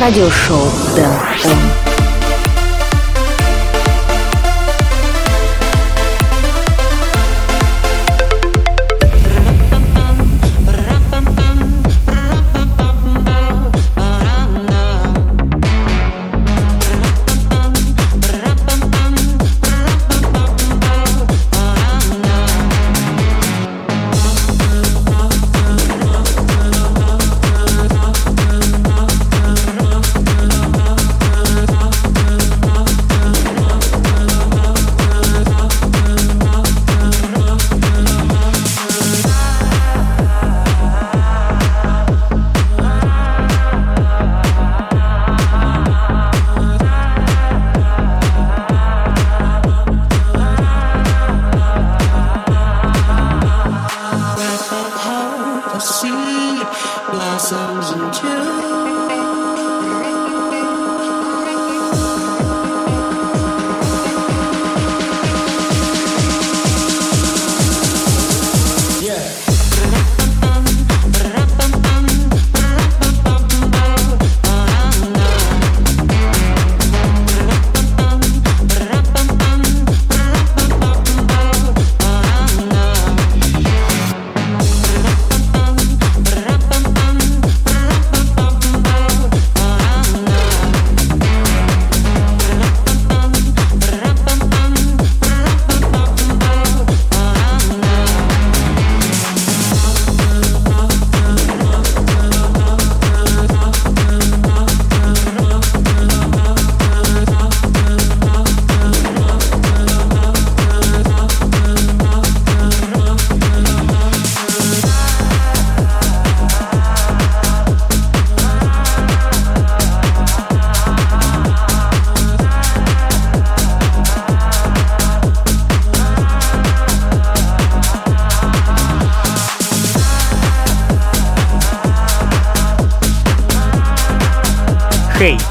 радиошоу Дэн.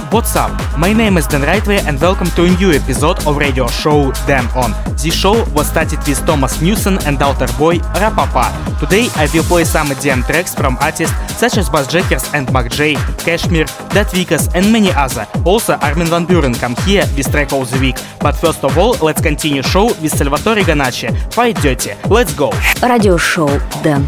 What's up? My name is Dan Rightway and welcome to a new episode of radio show Dan On. This show was started with Thomas Newson and Alter Boy Rapapa. Today I will play some EDM tracks from artists such as Bassjackers and Mark J, Dat Vikas and many other. Also Armin van Buuren come here with track of the week. But first of all, let's continue show with Salvatore Ganacci. Fight Dirty. Let's go! Radio show Dan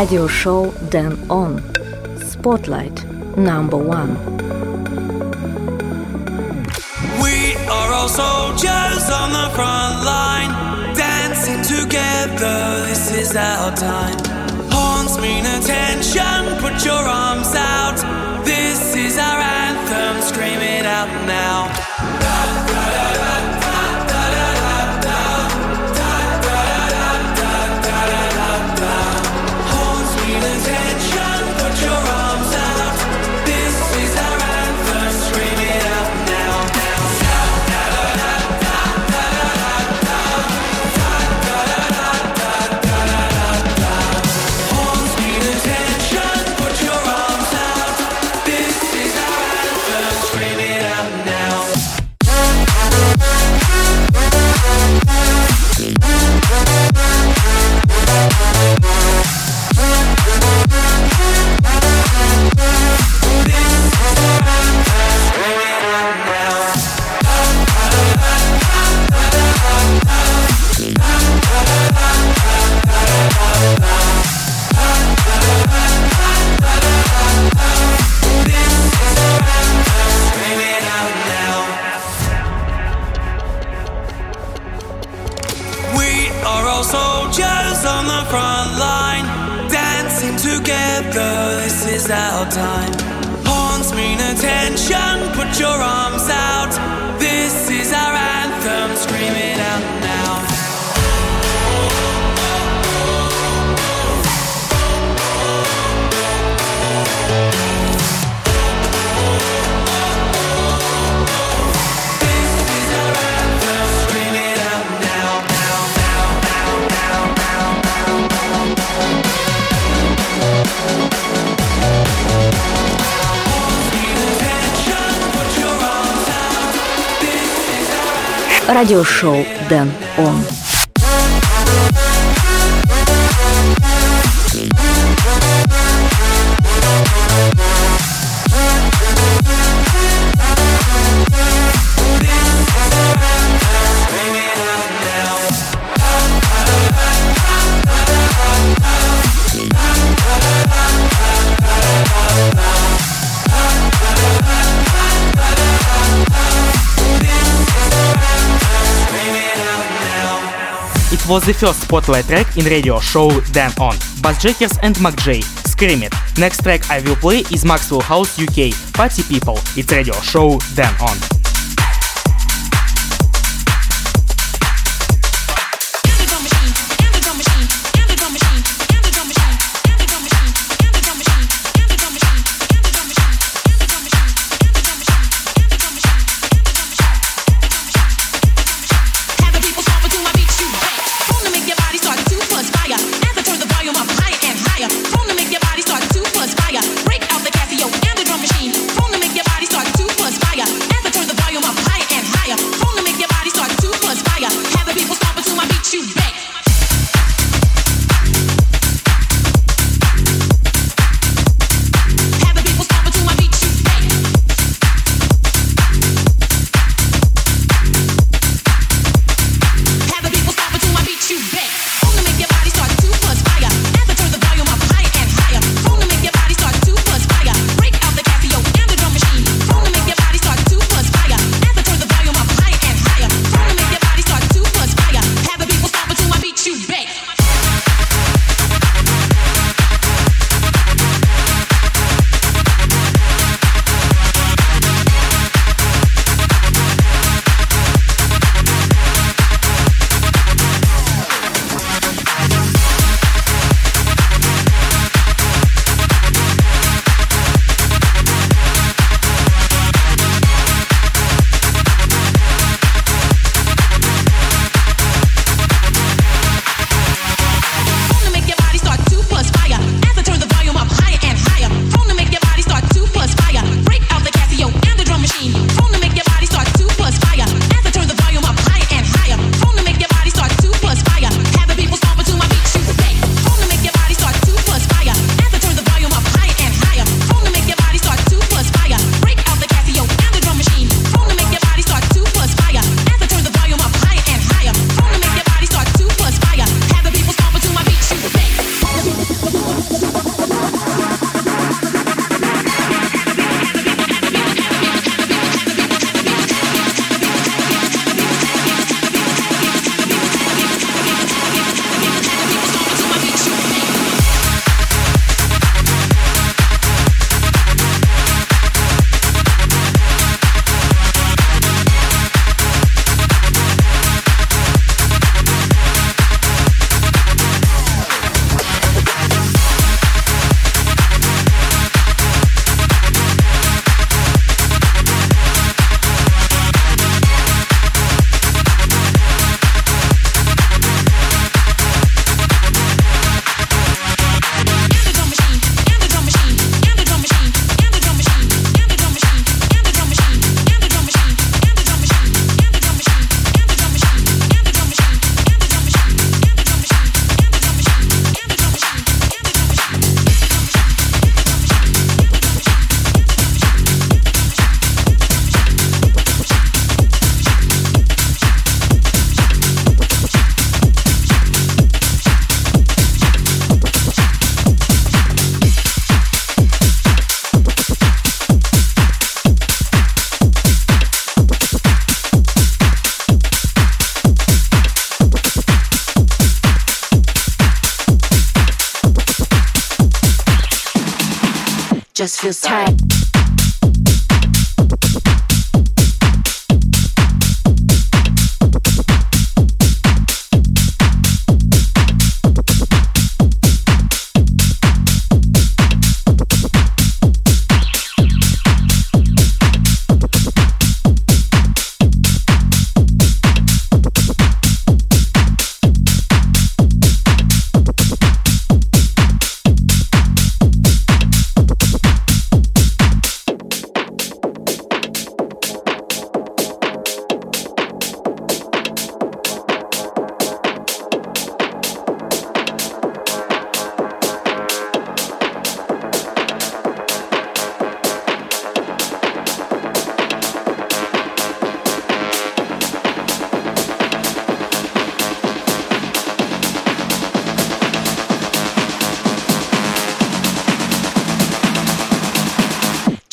Radio show Dan On. Spotlight number one. We are all soldiers on the front line, dancing together. This is our time. Horns mean attention, put your arms out. This is our anthem, scream it out now. Our Radio show was the first spotlight track in radio show Dan On. Bassjackers and MacJ. Scream it. Next track I will play is Maxwell House UK. Party People. It's radio show Dan On.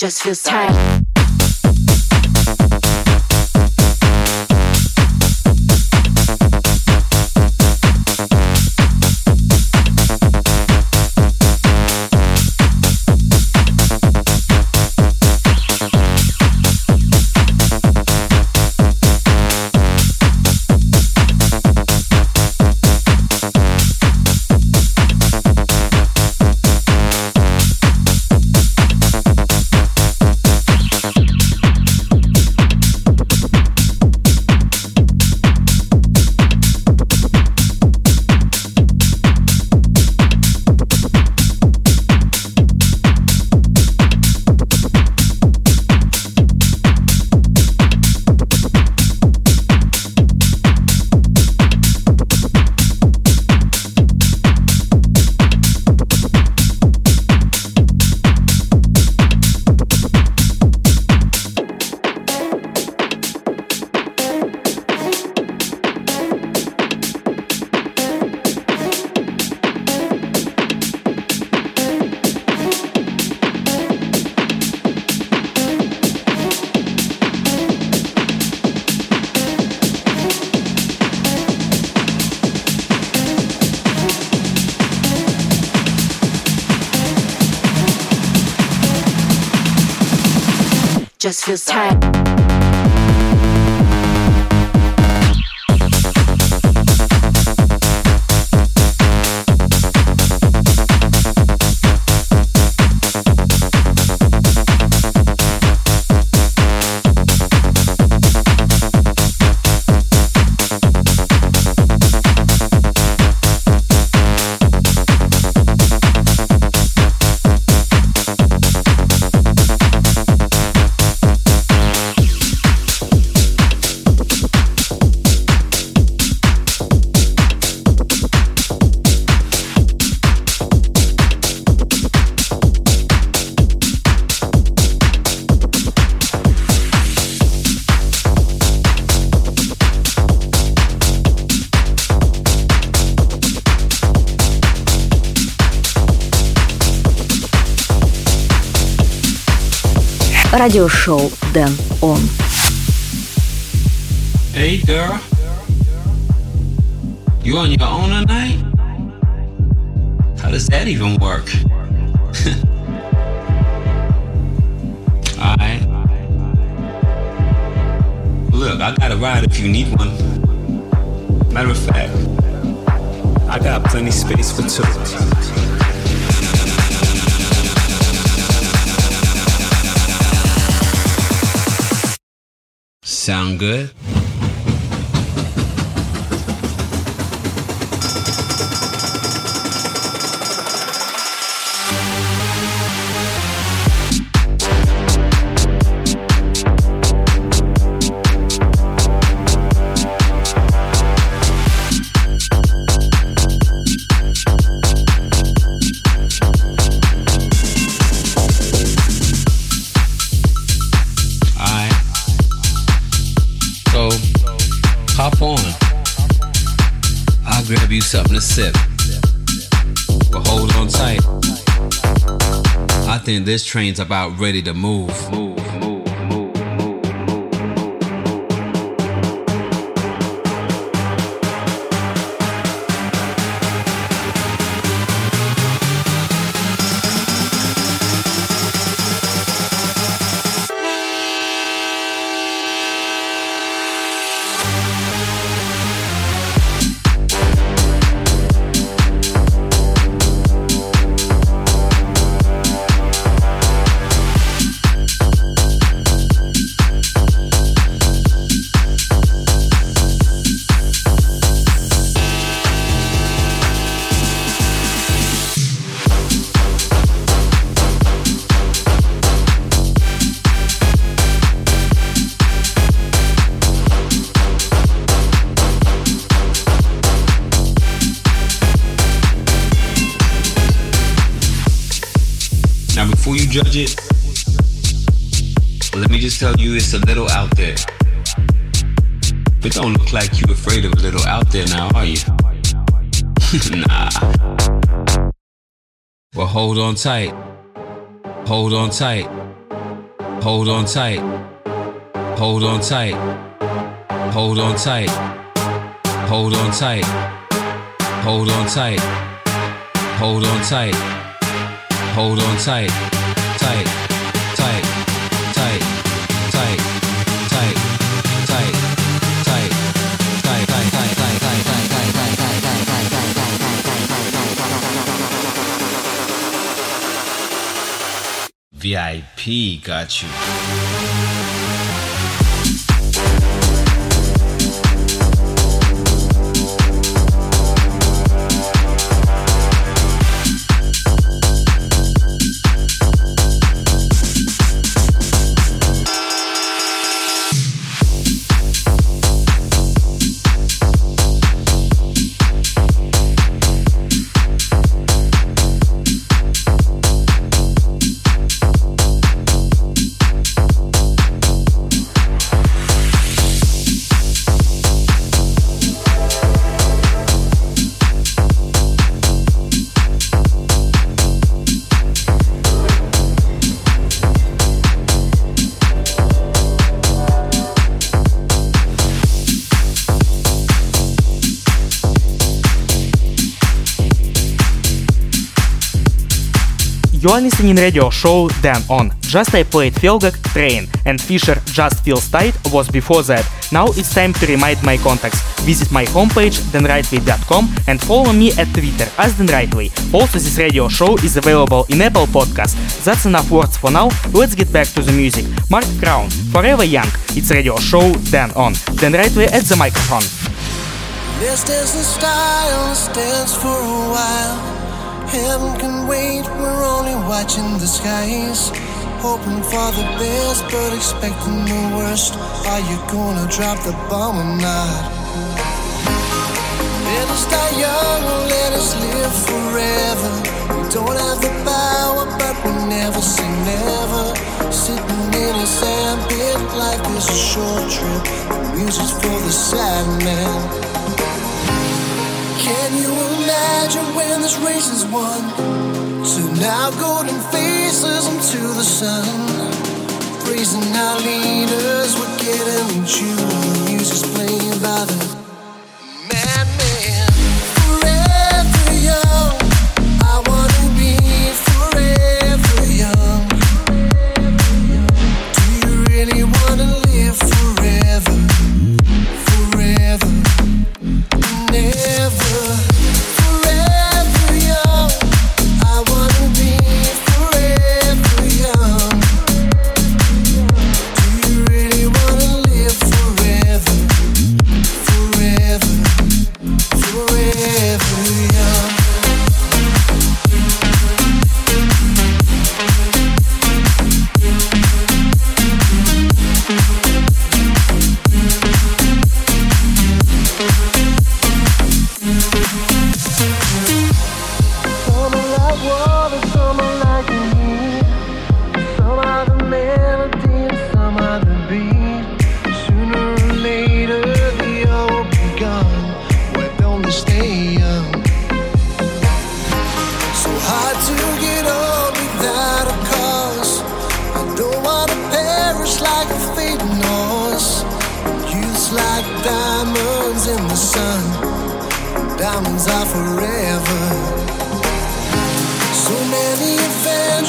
Just feels tight. Just feels радиошоу Дэн Он. Hey girl, you on your own tonight? How does that even work? Alright. Look, I got a ride if you need one. Matter of fact, I got plenty space for two. Sound good? Something to sip. But hold on tight. I think this train's about ready to move. move. On tight. Hold on tight. Hold on tight. Hold on tight. Hold on tight. Hold on tight. Hold on tight. Hold on tight. Hold on tight. Tight. VIP got you. Listening radio show Dan On. Just I played Felguk Train and Fisher Just Feels Tight was before that. Now it's time to remind my contacts. Visit my homepage danrightway.com and follow me at Twitter as danrightway. Also this radio show is available in Apple Podcasts. That's enough words for now. Let's get back to the music. Mark Crown, Forever Young. It's radio show Dan On. Dan Rightway at the microphone. Let's dance in style, let's for a while. Heaven can wait, we're only watching the skies. Hoping for the best, but expecting the worst. Are you gonna drop the bomb or not? Let us die young, let us live forever. We don't have the power, but we never say never. Sitting in a sandpit, life is a short trip. The music's for the sad man. Can you imagine when this race is won? Turn now golden faces into the sun. Praising our leaders, we're getting in tune. The music's playing by the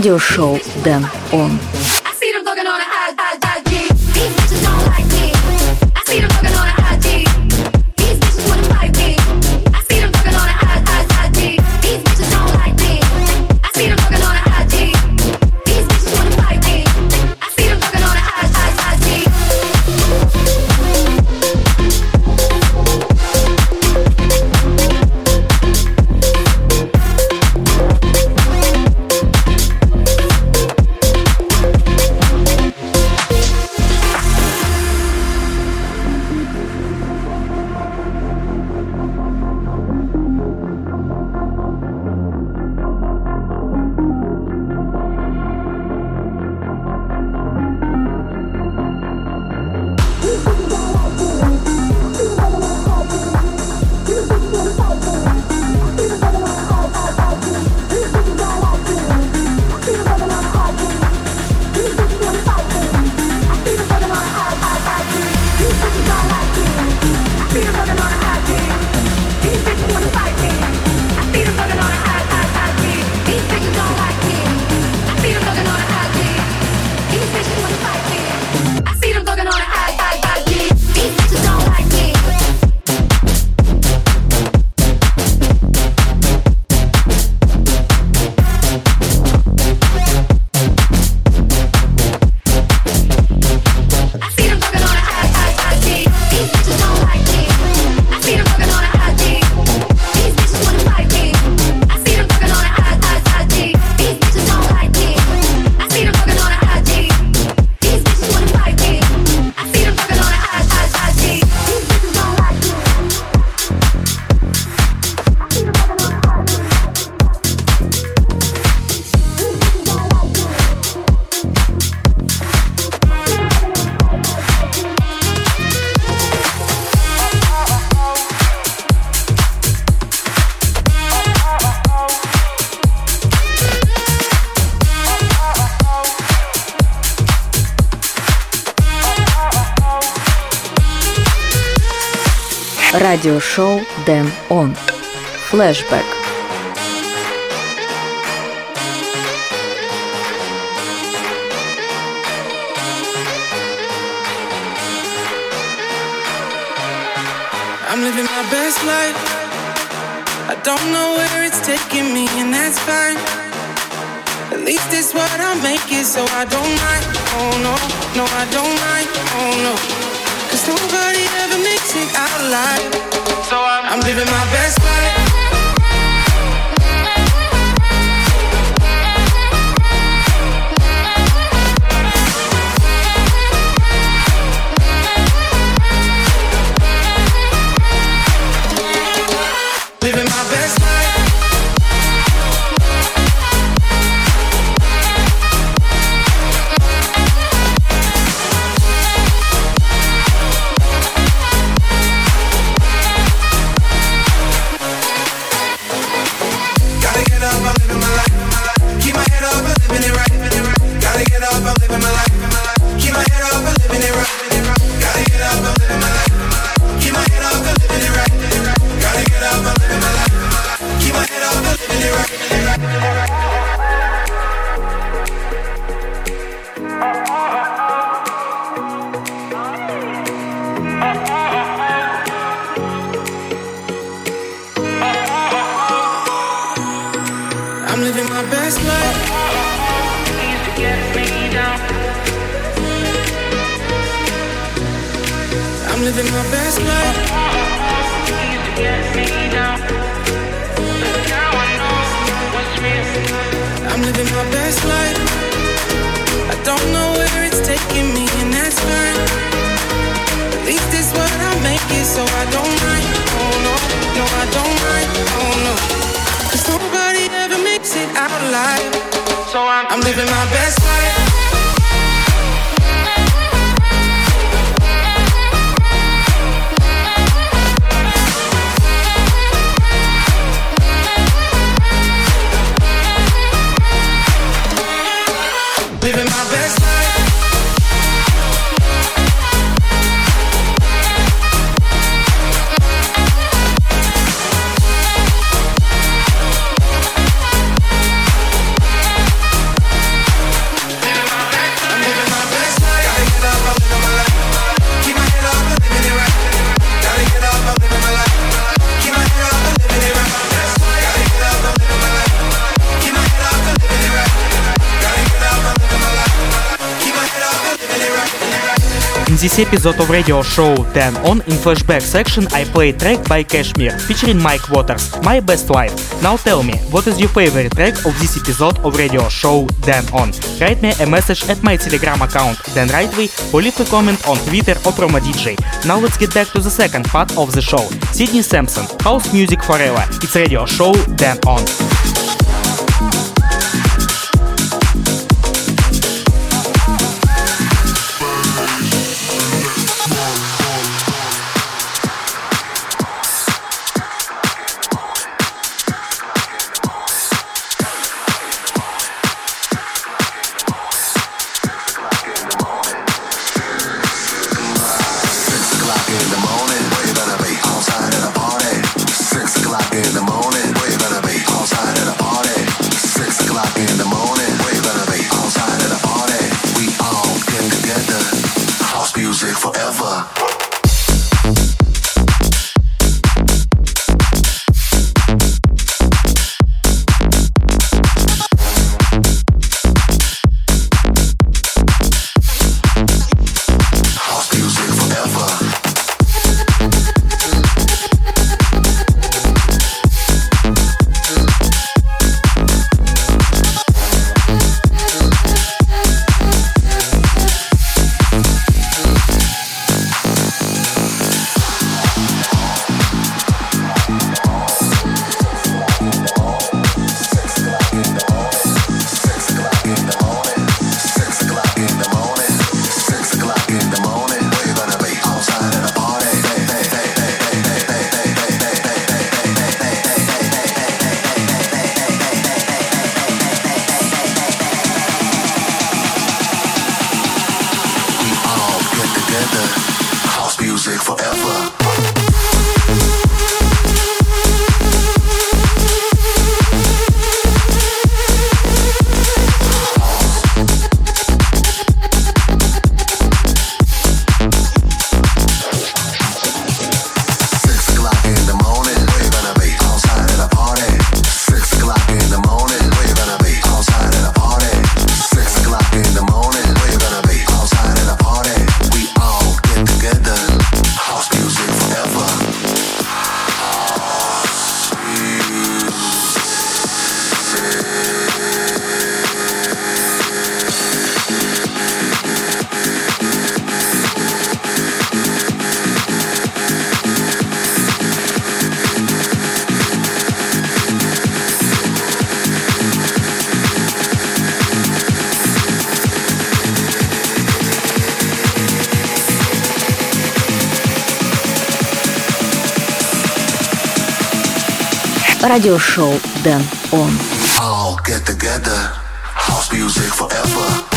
радиошоу радиошоу Дэн Он. Флэшбэк. I'm living my best life. I don't know where it's taking me, and that's fine. At least it's what I'm making, so I don't mind. Oh no, no, I don't mind. Oh no. Cause nobody ever makes it out alive. So I'm, I'm living my best life. So I don't mind. Oh no, no, I don't mind. Oh no. Cause nobody ever makes it out alive. So I'm, I'm living my best life. This episode of radio show Dan On, in flashback section, I play track by KSHMR featuring Mike Waters, My Best Life. Now tell me, what is your favorite track of this episode of radio show Dan On? Write me a message at my Telegram account, Dan Rightway, or leave a comment on Twitter or Promo DJ. Now let's get back to the second part of the show. Sidney Samson, House Music Forever. It's radio show Dan On. радиошоу Дэн Он. All get together, house music forever. forever.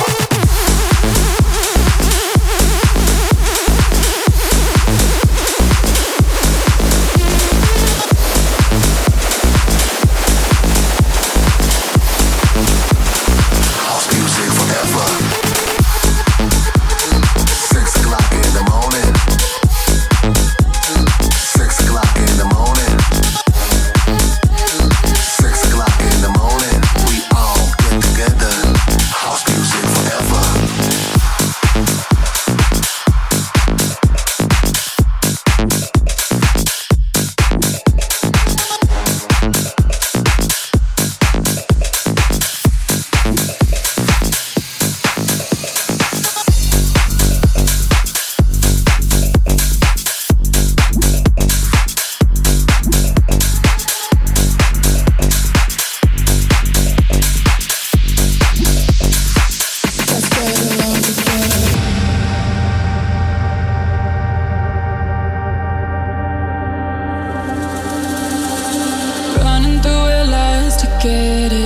get it.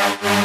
Bye.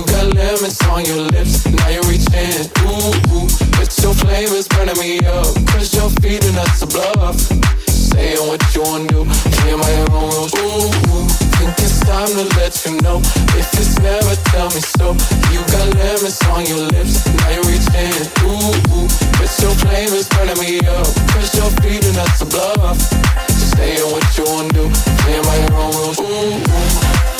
You got lemons on your lips, now you're reaching. Ooh, ooh, but your flame is burning me up. Cause your feet are not to bluff. Saying what you wanna do, play my own rules. Ooh, ooh, think it's time to let you know. If it's never, tell me so. You got lemons on your lips, now you're reaching. Ooh, ooh, but your flame is burning me up. Cause your feet are not to bluff. Saying what you wanna do, play my own rules. ooh. ooh.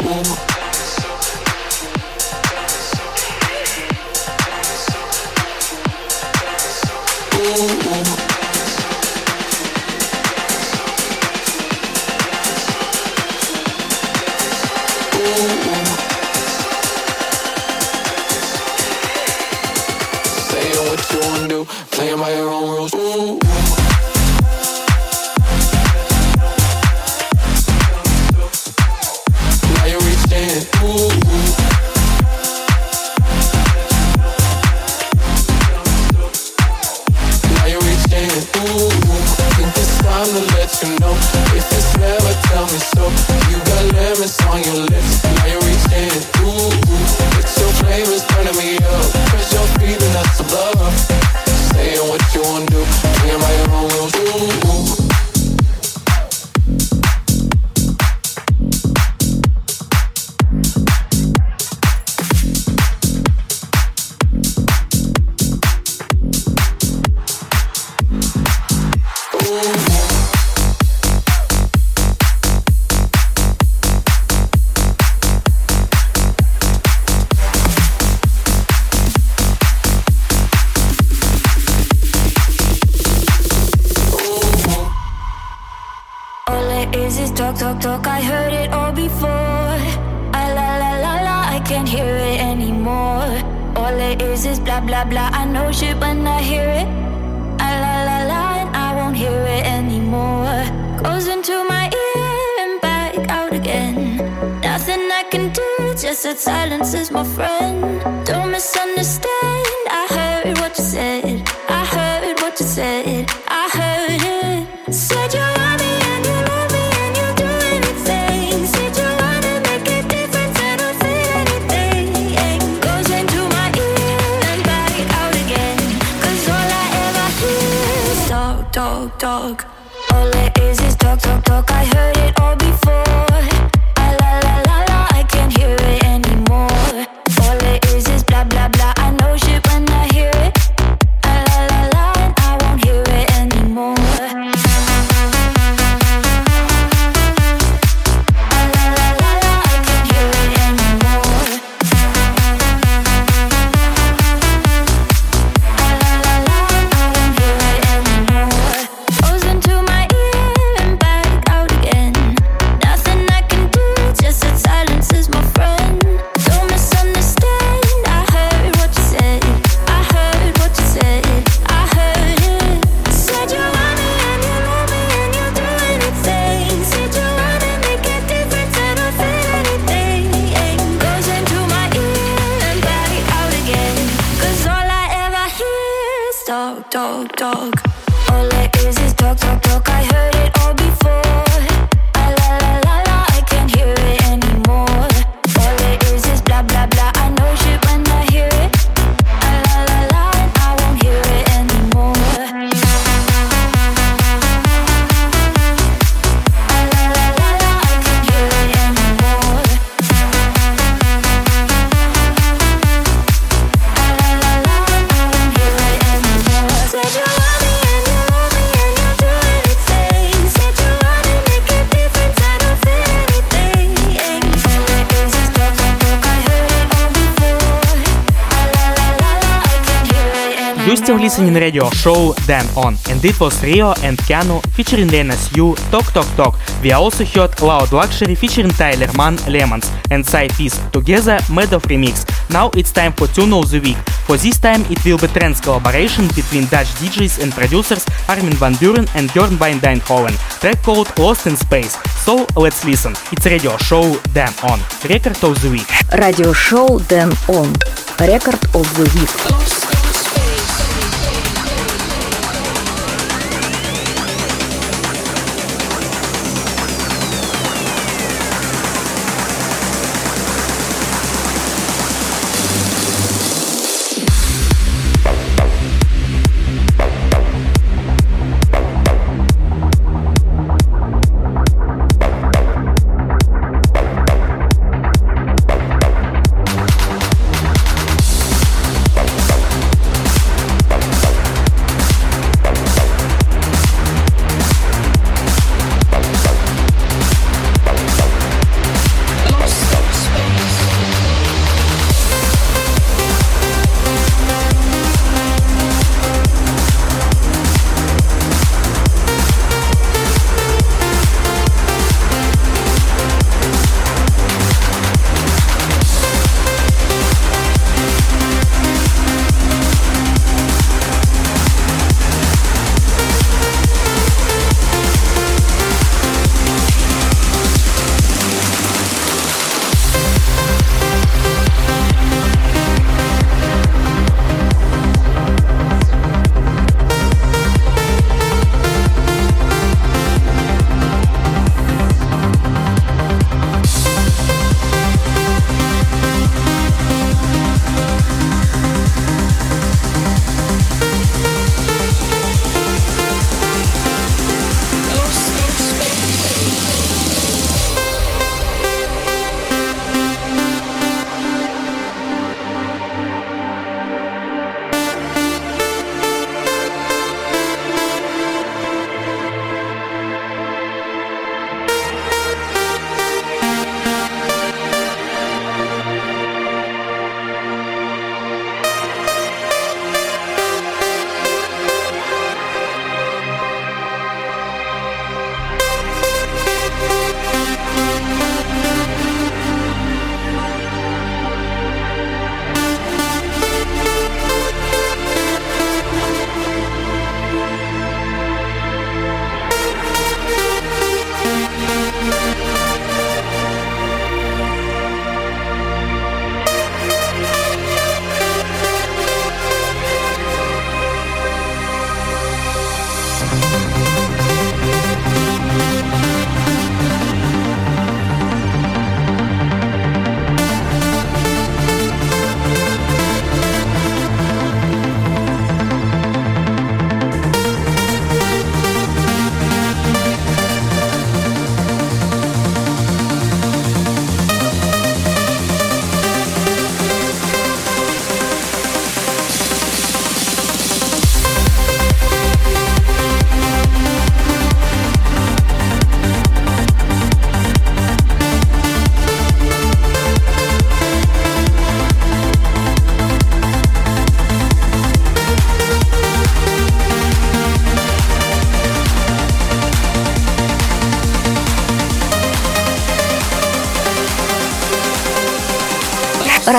radio show Dan On, and it was Rio and Keanu featuring Lenas U, Talk Talk Talk. We also heard Loud Luxury featuring Tyler Mann, Lemons, and Side Piece together, Made of Remix. Now it's time for Tune of the Week. For this time it will be trans collaboration between Dutch DJs and producers Armin van Buuren and Björn van Dijnhoven. Track called Lost in Space. So let's listen. It's radio show Dan On. Record of the Week. Radio show Dan On. Record of the Week.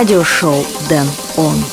Радиошоу Дэн Он.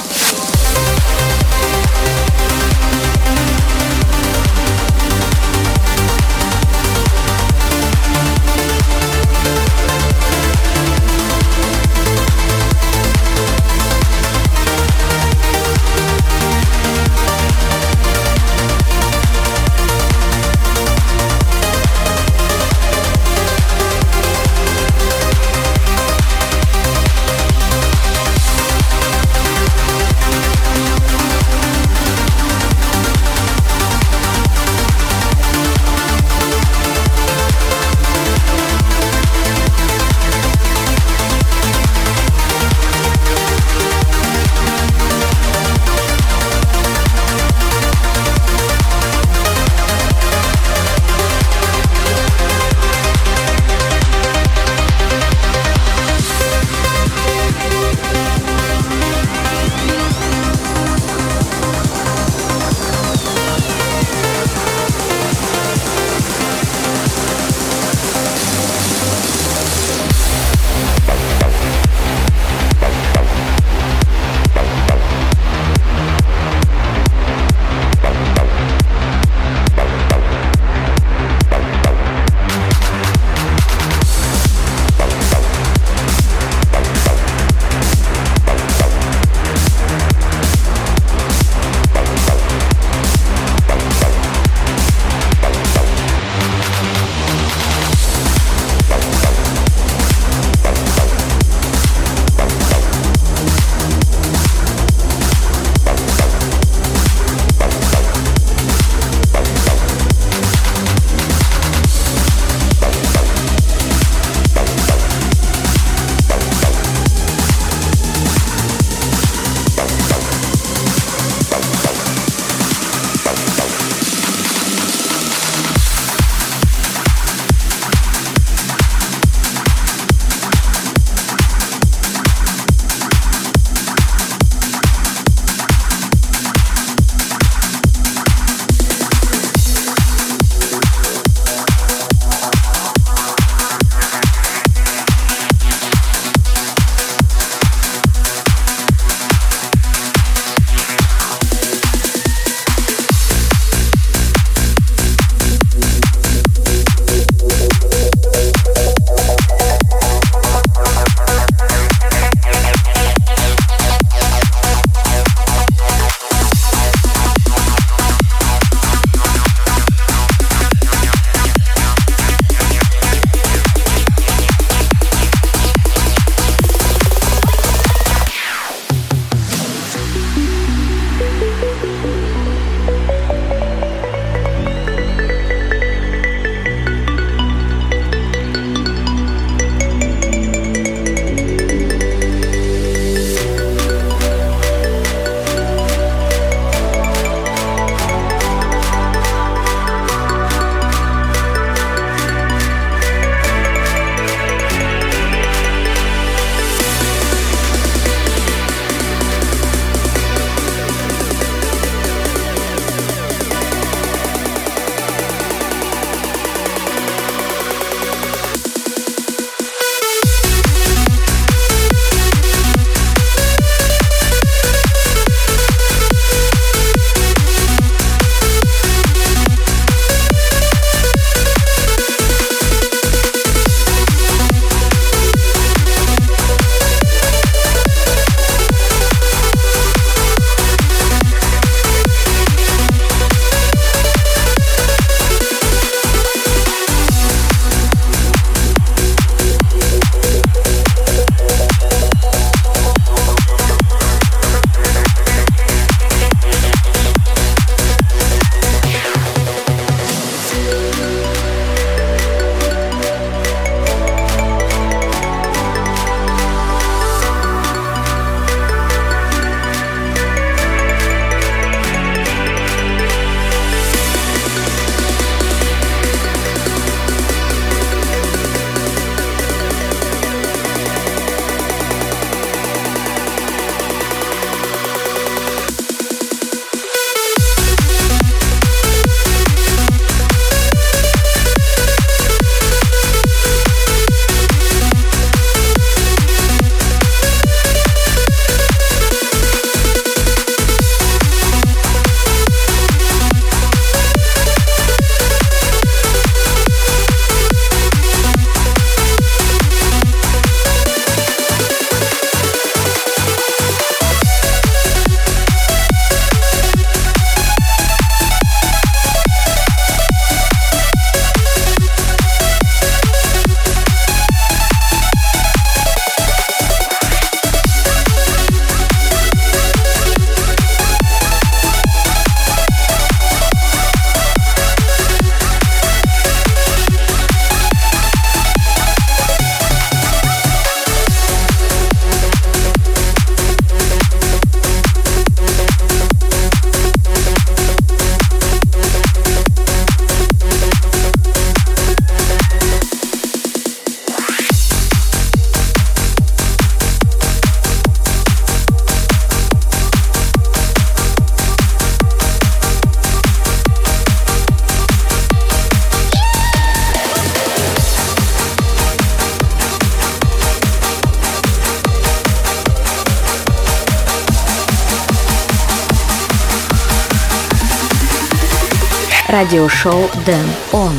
Radio show Dan On.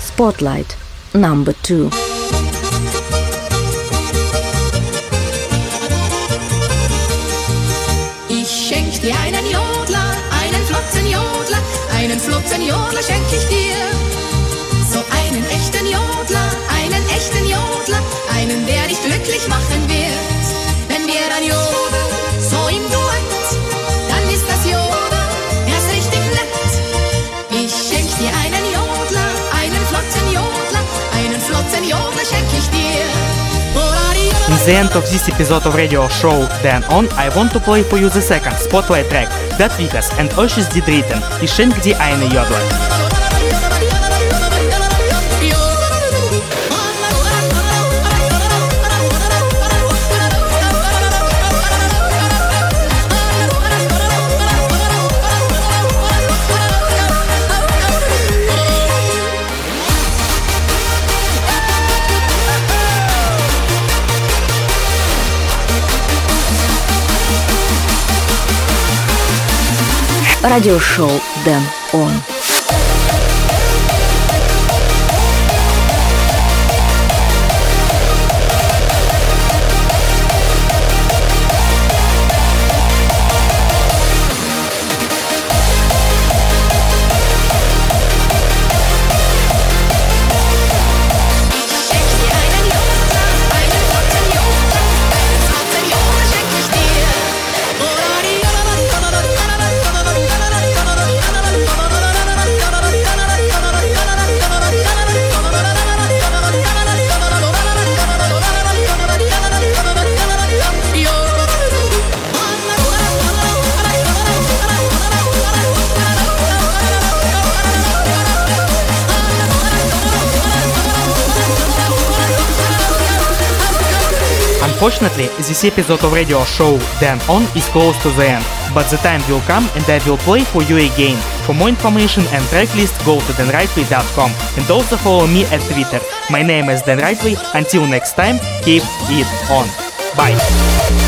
Spotlight number two. Ich schenk dir einen Jodler, einen flotten Jodler, einen flotten Jodler schenk ich dir. So einen echten Jodler, einen echten Jodler, einen, der dich glücklich machen wird. The end of this episode of radio show. Dan On, I want to play for you the second spotlight track, that Vikas and Oshis did written, Ich schenk dir радиошоу «Дэн Он». This episode of radio show Dan On is close to the end, but the time will come and I will play for you again. For more information and tracklist, go to danrightway.com and also follow me at Twitter. My name is Dan Rightway. Until next time, keep it on. Bye.